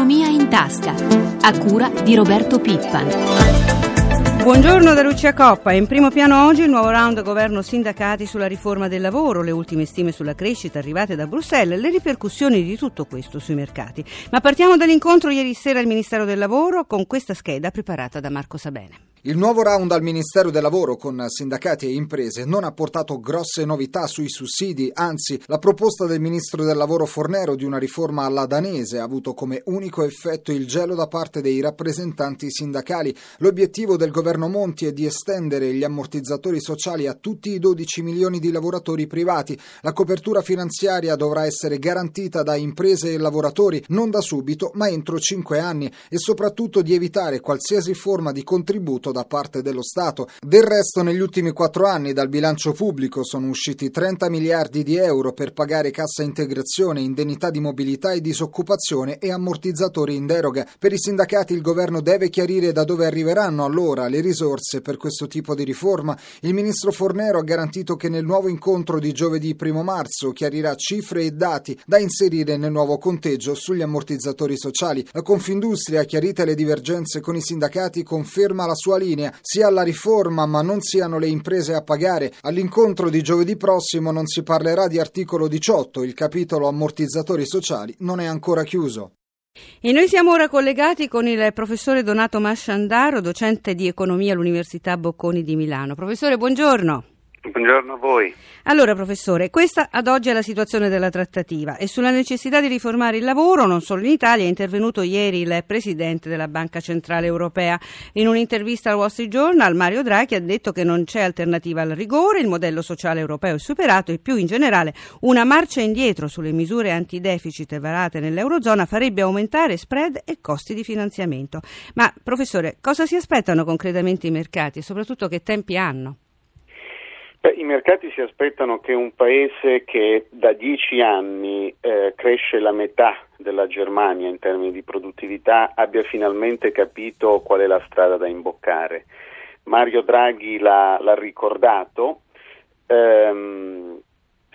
Economia in tasca, a cura di Roberto Pippan. Buongiorno da Lucia Coppa. In primo piano oggi il nuovo round governo-sindacati sulla riforma del lavoro, le ultime stime sulla crescita arrivate da Bruxelles, le ripercussioni di tutto questo sui mercati. Ma partiamo dall'incontro ieri sera al Ministero del Lavoro con questa scheda preparata da Marco Sabene. Il nuovo round al Ministero del Lavoro con sindacati e imprese non ha portato grosse novità sui sussidi, anzi la proposta del Ministro del Lavoro Fornero di una riforma alla danese ha avuto come unico effetto il gelo da parte dei rappresentanti sindacali. L'obiettivo del governo Monti è di estendere gli ammortizzatori sociali a tutti i 12 milioni di lavoratori privati. La copertura finanziaria dovrà essere garantita da imprese e lavoratori non da subito ma entro 5 anni e soprattutto di evitare qualsiasi forma di contributo da parte dello Stato. Del resto, negli ultimi quattro anni dal bilancio pubblico sono usciti 30 miliardi di euro per pagare cassa integrazione, indennità di mobilità e disoccupazione e ammortizzatori in deroga. Per i sindacati il governo deve chiarire da dove arriveranno allora le risorse per questo tipo di riforma. Il ministro Fornero ha garantito che nel nuovo incontro di giovedì 1 marzo chiarirà cifre e dati da inserire nel nuovo conteggio sugli ammortizzatori sociali. La Confindustria, chiarite le divergenze con i sindacati, conferma la sua linea, sia la riforma ma non siano le imprese a pagare. All'incontro di giovedì prossimo non si parlerà di articolo 18, il capitolo ammortizzatori sociali non è ancora chiuso. E noi siamo ora collegati con il professore Donato Masciandaro, docente di economia all'Università Bocconi di Milano. Professore, buongiorno. Buongiorno a voi. Allora, professore, questa ad oggi è la situazione della trattativa e sulla necessità di riformare il lavoro, non solo in Italia, è intervenuto ieri il presidente della Banca Centrale Europea. In un'intervista al Wall Street Journal, Mario Draghi ha detto che non c'è alternativa al rigore, il modello sociale europeo è superato e più in generale una marcia indietro sulle misure antideficit varate nell'Eurozona farebbe aumentare spread e costi di finanziamento. Ma, professore, cosa si aspettano concretamente i mercati e soprattutto che tempi hanno? Beh, I mercati si aspettano che un paese che da dieci anni eh, cresce la metà della Germania in termini di produttività abbia finalmente capito qual è la strada da imboccare. Mario Draghi l'ha, l'ha ricordato. Ehm,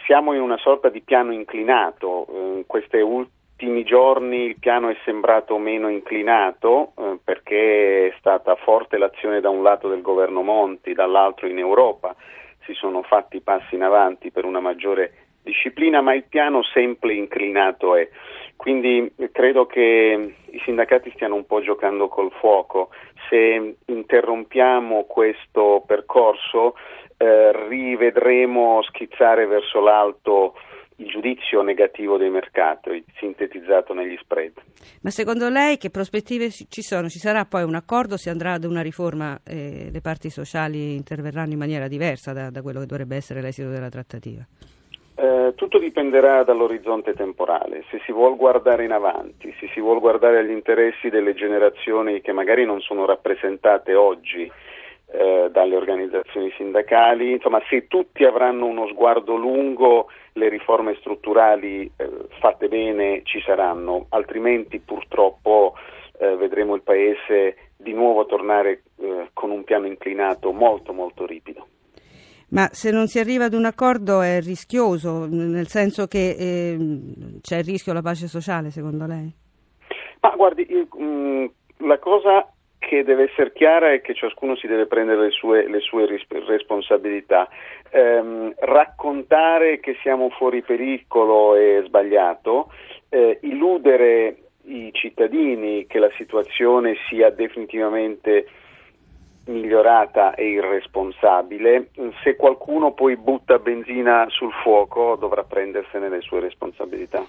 siamo in una sorta di piano inclinato. In questi ultimi giorni il piano è sembrato meno inclinato eh, perché è stata forte l'azione da un lato del governo Monti, dall'altro in Europa si sono fatti passi in avanti per una maggiore disciplina, ma il piano sempre inclinato è. Quindi credo che i sindacati stiano un po' giocando col fuoco. Se interrompiamo questo percorso eh, rivedremo schizzare verso l'alto il giudizio negativo dei mercati, sintetizzato negli spread. Ma secondo lei che prospettive ci sono? Ci sarà poi un accordo? Si andrà ad una riforma e le parti sociali interverranno in maniera diversa da, da quello che dovrebbe essere l'esito della trattativa? Eh, tutto dipenderà dall'orizzonte temporale, se si vuole guardare in avanti, se si vuole guardare agli interessi delle generazioni che magari non sono rappresentate oggi eh, dalle organizzazioni sindacali, insomma se tutti avranno uno sguardo lungo le riforme strutturali eh, fatte bene ci saranno, altrimenti purtroppo eh, vedremo il Paese di nuovo tornare eh, con un piano inclinato molto molto ripido. Ma se non si arriva ad un accordo è rischioso, nel senso che eh, c'è il rischio alla pace sociale, secondo lei? Ma guardi, io, mh, mm, la cosa che deve essere chiara è che ciascuno si deve prendere le sue, le sue responsabilità. Eh, raccontare che siamo fuori pericolo è sbagliato, eh, illudere i cittadini che la situazione sia definitivamente migliorata e irresponsabile, se qualcuno poi butta benzina sul fuoco dovrà prendersene le sue responsabilità.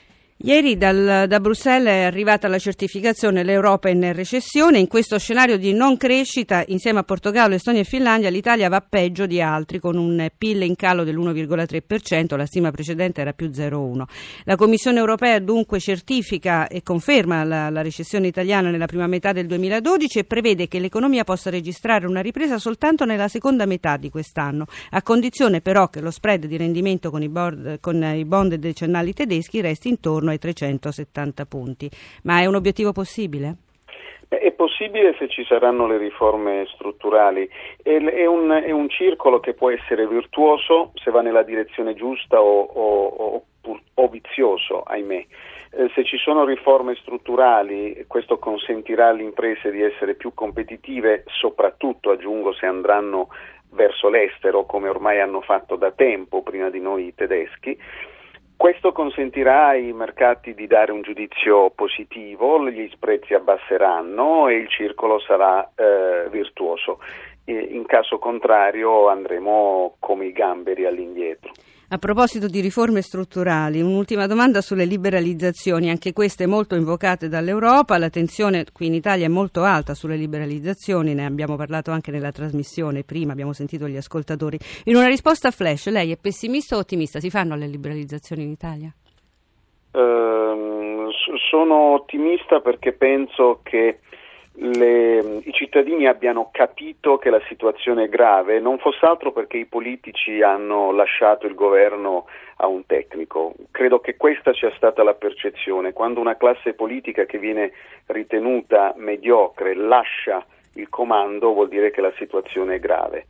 Ieri dal, da Bruxelles è arrivata la certificazione l'Europa è in recessione. In questo scenario di non crescita, insieme a Portogallo, Estonia e Finlandia, l'Italia va peggio di altri con un PIL in calo dell'1,3%, la stima precedente era più 0,1. La Commissione europea dunque certifica e conferma la, la recessione italiana nella prima metà del 2012 e prevede che l'economia possa registrare una ripresa soltanto nella seconda metà di quest'anno, a condizione però che lo spread di rendimento con i, board, con i bond decennali tedeschi resti intorno intorno ai 370 punti. Ma è un obiettivo possibile? È possibile se ci saranno le riforme strutturali, è un, è un circolo che può essere virtuoso se va nella direzione giusta o, o, o, o vizioso, ahimè. Eh, se ci sono riforme strutturali, questo consentirà alle imprese di essere più competitive, soprattutto aggiungo se andranno verso l'estero, come ormai hanno fatto da tempo prima di noi i tedeschi. Questo consentirà ai mercati di dare un giudizio positivo, gli prezzi abbasseranno e il circolo sarà eh, virtuoso. In caso contrario andremo come i gamberi all'indietro. A proposito di riforme strutturali, un'ultima domanda sulle liberalizzazioni, anche queste molto invocate dall'Europa, la tensione qui in Italia è molto alta sulle liberalizzazioni, ne abbiamo parlato anche nella trasmissione, prima abbiamo sentito gli ascoltatori. In una risposta flash, lei è pessimista o ottimista? Si fanno le liberalizzazioni in Italia? Uh, sono ottimista perché penso che le, i cittadini abbiano capito che la situazione è grave, non fosse altro perché i politici hanno lasciato il governo a un tecnico. Credo che questa sia stata la percezione. Quando una classe politica che viene ritenuta mediocre lascia il comando vuol dire che la situazione è grave.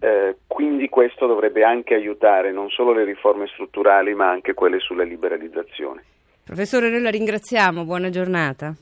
Eh, quindi questo dovrebbe anche aiutare non solo le riforme strutturali ma anche quelle sulle liberalizzazioni. Professore, noi la ringraziamo, buona giornata.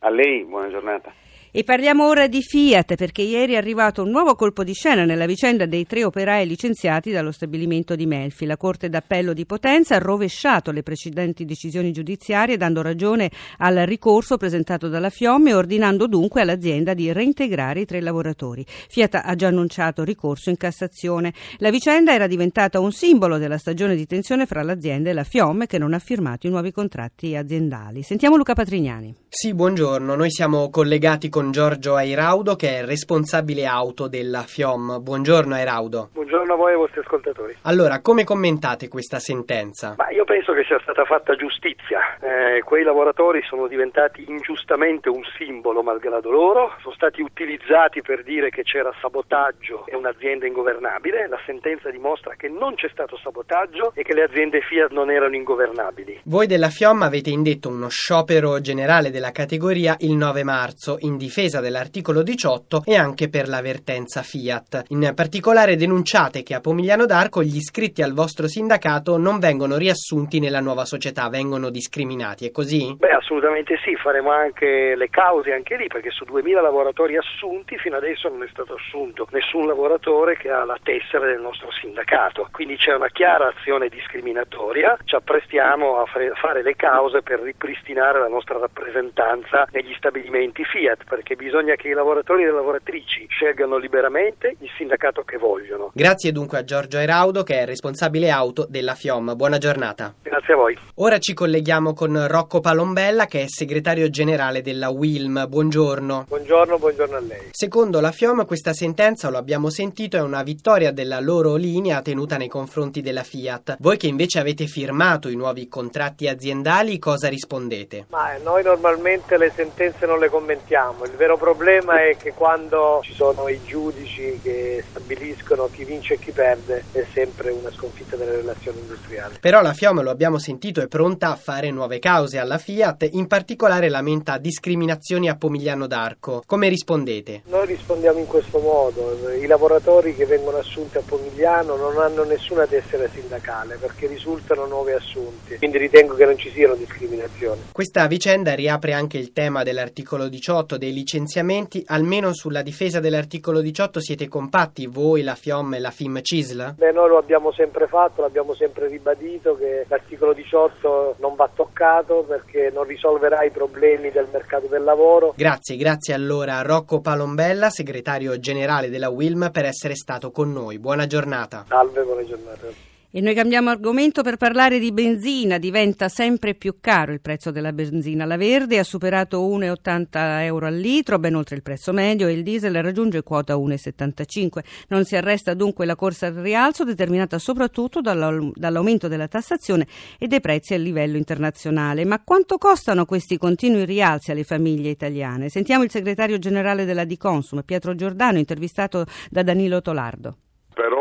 A lei, buona giornata. E parliamo ora di Fiat perché ieri è arrivato un nuovo colpo di scena nella vicenda dei tre operai licenziati dallo stabilimento di Melfi. La Corte d'Appello di Potenza ha rovesciato le precedenti decisioni giudiziarie dando ragione al ricorso presentato dalla Fiomme ordinando dunque all'azienda di reintegrare i tre lavoratori. Fiat ha già annunciato ricorso in Cassazione. La vicenda era diventata un simbolo della stagione di tensione fra l'azienda e la Fiomme che non ha firmato i nuovi contratti aziendali. Sentiamo Luca Patrignani. Sì, buongiorno. Noi siamo collegati con con Giorgio Airaudo che è responsabile auto della FIOM. Buongiorno Airaudo. Buongiorno a voi e ai vostri ascoltatori. Allora, come commentate questa sentenza? Ma io penso che sia stata fatta giustizia. Eh, quei lavoratori sono diventati ingiustamente un simbolo malgrado loro, sono stati utilizzati per dire che c'era sabotaggio e un'azienda ingovernabile. La sentenza dimostra che non c'è stato sabotaggio e che le aziende Fiat non erano ingovernabili. Voi della FIOM avete indetto uno sciopero generale della categoria il 9 marzo in difesa dell'articolo 18 e anche per l'avvertenza Fiat. In particolare denunciate che a Pomigliano d'Arco gli iscritti al vostro sindacato non vengono riassunti nella nuova società, vengono discriminati, è così? Beh, assolutamente sì, faremo anche le cause anche lì, perché su 2000 lavoratori assunti fino adesso non è stato assunto nessun lavoratore che ha la tessera del nostro sindacato. Quindi c'è una chiara azione discriminatoria, ci apprestiamo a fare le cause per ripristinare la nostra rappresentanza negli stabilimenti Fiat perché bisogna che i lavoratori e le lavoratrici scelgano liberamente il sindacato che vogliono. Grazie dunque a Giorgio Eraudo che è responsabile auto della FIOM. Buona giornata. Grazie a voi. Ora ci colleghiamo con Rocco Palombella che è segretario generale della WILM. Buongiorno. Buongiorno, buongiorno a lei. Secondo la FIOM questa sentenza, lo abbiamo sentito, è una vittoria della loro linea tenuta nei confronti della Fiat. Voi che invece avete firmato i nuovi contratti aziendali, cosa rispondete? Ma noi normalmente le sentenze non le commentiamo il vero problema è che quando ci sono i giudici che stabiliscono chi vince e chi perde è sempre una sconfitta delle relazioni industriali. Però la FIOM, lo abbiamo sentito, è pronta a fare nuove cause alla Fiat, in particolare lamenta discriminazioni a Pomigliano d'Arco. Come rispondete? Noi rispondiamo in questo modo, i lavoratori che vengono assunti a Pomigliano non hanno nessuna tessera sindacale perché risultano nuovi assunti, quindi ritengo che non ci siano discriminazioni. Questa vicenda riapre anche il tema dell'articolo 18 dei licenziamenti, almeno sulla difesa dell'articolo 18 siete compatti voi, la FIOM e la FIM CISL? Beh, noi lo abbiamo sempre fatto, l'abbiamo sempre ribadito che l'articolo 18 non va toccato perché non risolverà i problemi del mercato del lavoro. Grazie, grazie allora a Rocco Palombella, segretario generale della WILM, per essere stato con noi. Buona giornata. Salve, buona giornata. E noi cambiamo argomento per parlare di benzina. Diventa sempre più caro il prezzo della benzina. La verde ha superato 1,80 euro al litro, ben oltre il prezzo medio, e il diesel raggiunge quota 1,75. Non si arresta dunque la corsa al rialzo, determinata soprattutto dall'aumento della tassazione e dei prezzi a livello internazionale. Ma quanto costano questi continui rialzi alle famiglie italiane? Sentiamo il segretario generale della Diconsum, Pietro Giordano, intervistato da Danilo Tolardo.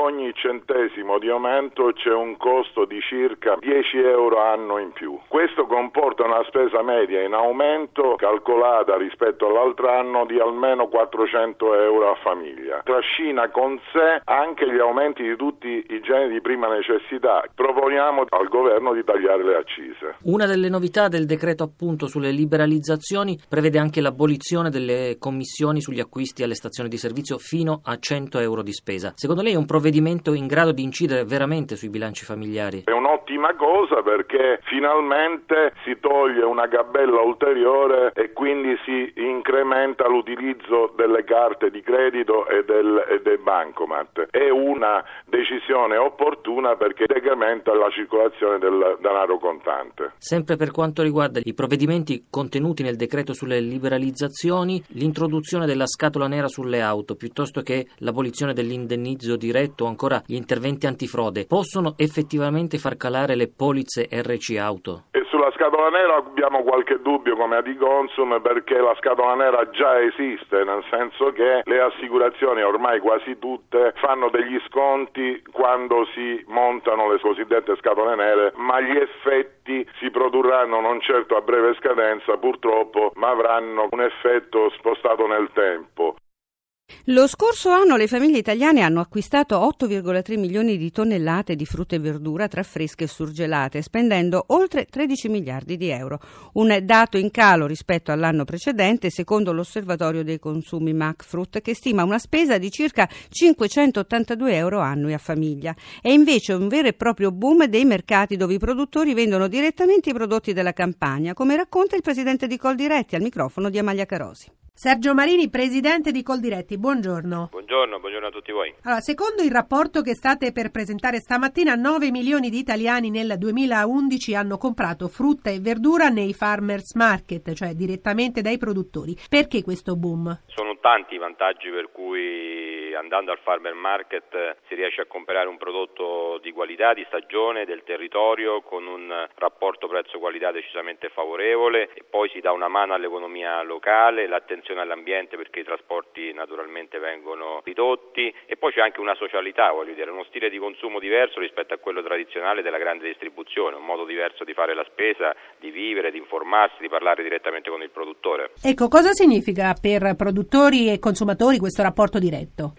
Ogni centesimo di aumento c'è un costo di circa 10 euro anno in più. Questo comporta una spesa media in aumento calcolata rispetto all'altro anno di almeno 400 euro a famiglia. Trascina con sé anche gli aumenti di tutti i generi di prima necessità. Proponiamo al governo di tagliare le accise. Una delle novità del decreto appunto sulle liberalizzazioni prevede anche l'abolizione delle commissioni sugli acquisti alle stazioni di servizio fino a 100 euro di spesa. Secondo lei è un provvedimento in grado di incidere veramente sui bilanci familiari? È un'ottima cosa perché finalmente si toglie una gabella ulteriore e quindi si incrementa l'utilizzo delle carte di credito e, del, e dei bancomat. È una decisione opportuna perché decrementa la circolazione del denaro contante. Sempre per quanto riguarda i provvedimenti contenuti nel decreto sulle liberalizzazioni, l'introduzione della scatola nera sulle auto piuttosto che l'abolizione dell'indennizzo diretto ancora gli interventi antifrode possono effettivamente far calare le polizze RC auto? E sulla scatola nera abbiamo qualche dubbio come Adiconsum perché la scatola nera già esiste, nel senso che le assicurazioni ormai quasi tutte fanno degli sconti quando si montano le cosiddette scatole nere, ma gli effetti si produrranno non certo a breve scadenza purtroppo, ma avranno un effetto spostato nel tempo. Lo scorso anno le famiglie italiane hanno acquistato 8,3 milioni di tonnellate di frutta e verdura tra fresche e surgelate, spendendo oltre 13 miliardi di euro. Un dato in calo rispetto all'anno precedente, secondo l'osservatorio dei consumi MacFruit, che stima una spesa di circa 582 euro annui a famiglia. È invece un vero e proprio boom dei mercati dove i produttori vendono direttamente i prodotti della campagna, come racconta il presidente di Coldiretti al microfono di Amalia Carosi. Sergio Marini, presidente di Coldiretti, buongiorno. Buongiorno, buongiorno a tutti voi. Allora, secondo il rapporto che state per presentare stamattina, 9 milioni di italiani nel 2011 hanno comprato frutta e verdura nei farmers market, cioè direttamente dai produttori. Perché questo boom? Sono tanti i vantaggi per cui andando al farmer market si riesce a comprare un prodotto di qualità, di stagione, del territorio, con un rapporto prezzo-qualità decisamente favorevole e poi si dà una mano all'economia locale, l'attenzione attenzione all'ambiente perché i trasporti naturalmente vengono ridotti e poi c'è anche una socialità, voglio dire, uno stile di consumo diverso rispetto a quello tradizionale della grande distribuzione, un modo diverso di fare la spesa, di vivere, di informarsi, di parlare direttamente con il produttore. Ecco, cosa significa per produttori e consumatori questo rapporto diretto?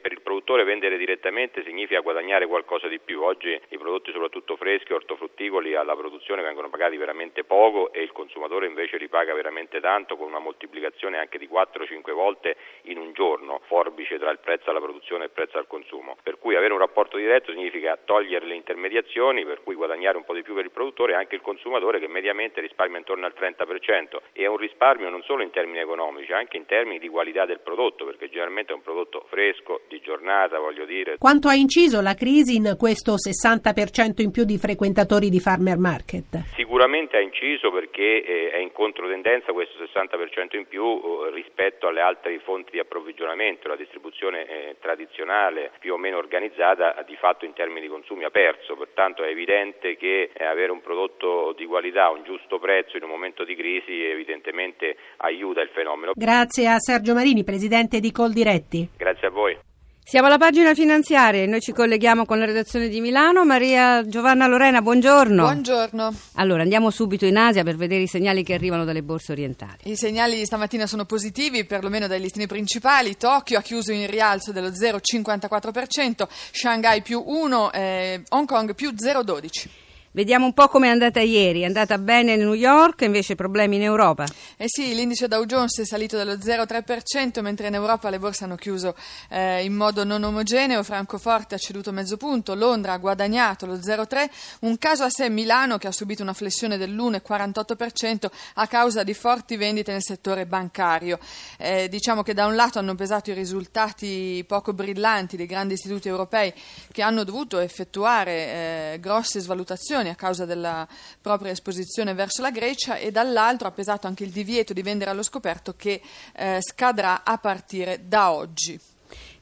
Produttore vendere direttamente significa guadagnare qualcosa di più. Oggi i prodotti soprattutto freschi, ortofrutticoli alla produzione vengono pagati veramente poco e il consumatore invece li paga veramente tanto con una moltiplicazione anche di 4 4-5 volte in un giorno, forbice tra il prezzo alla produzione e il prezzo al consumo. Per cui avere un rapporto diretto significa togliere le intermediazioni, per cui guadagnare un po' di più per il produttore e anche il consumatore che mediamente risparmia intorno al 30% e è un risparmio non solo in termini economici, anche in termini di qualità del prodotto, perché generalmente è un prodotto fresco, di giornata, voglio dire. Quanto ha inciso la crisi in questo 60% in più di frequentatori di farmer market? Sicuramente ha inciso perché eh, è in controtendenza questo 60% in più eh, rispetto alle altre fonti di approvvigionamento, la distribuzione eh, tradizionale più o meno organizzata di fatto in termini di consumi ha perso, pertanto è evidente che avere un prodotto di qualità a un giusto prezzo in un momento di crisi evidentemente aiuta il fenomeno. Grazie a Sergio Marini, presidente di Coldiretti. Grazie a voi. Siamo alla pagina finanziaria e noi ci colleghiamo con la redazione di Milano. Maria Giovanna Lorena, buongiorno. Buongiorno. Allora, andiamo subito in Asia per vedere i segnali che arrivano dalle borse orientali. I segnali di stamattina sono positivi, perlomeno dai listini principali. Tokyo ha chiuso in rialzo dello 0,54%, Shanghai più 1, eh, Hong Kong più 0,12%. Vediamo un po' come è andata ieri. È andata bene New York, invece problemi in Europa. Eh sì, l'indice Dow Jones è salito dello 0,3%, mentre in Europa le borse hanno chiuso eh, in modo non omogeneo. Francoforte ha ceduto mezzo punto, Londra ha guadagnato lo 0,3%. Un caso a sé Milano che ha subito una flessione dell'1,48% a causa di forti vendite nel settore bancario. Eh, diciamo che da un lato hanno pesato i risultati poco brillanti dei grandi istituti europei che hanno dovuto effettuare eh, grosse svalutazioni a causa della propria esposizione verso la Grecia e dall'altro ha pesato anche il divieto di vendere allo scoperto che eh, scadrà a partire da oggi.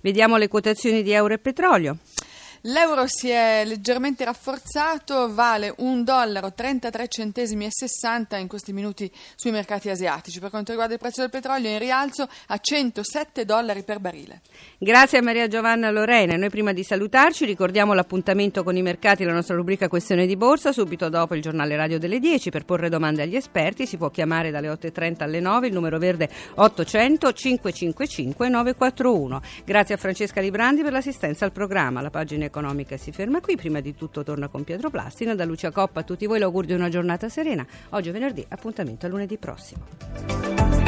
Vediamo le quotazioni di euro e petrolio. L'euro si è leggermente rafforzato, vale 1 dollaro 33 centesimi e 60 in questi minuti sui mercati asiatici. Per quanto riguarda il prezzo del petrolio è in rialzo a 107 dollari per barile. Grazie a Maria Giovanna Lorena. Noi prima di salutarci ricordiamo l'appuntamento con i mercati, la nostra rubrica Questione di Borsa, subito dopo il giornale radio delle 10 per porre domande agli esperti. Si può chiamare dalle 8.30 alle 9, il numero verde 800 555 941. Grazie a Francesca Librandi per l'assistenza al programma. La pagina economica si ferma qui. Prima di tutto torna con Pietro Plastina. Da Lucia Coppa a tutti voi l'augurio di una giornata serena. Oggi è venerdì, appuntamento a lunedì prossimo.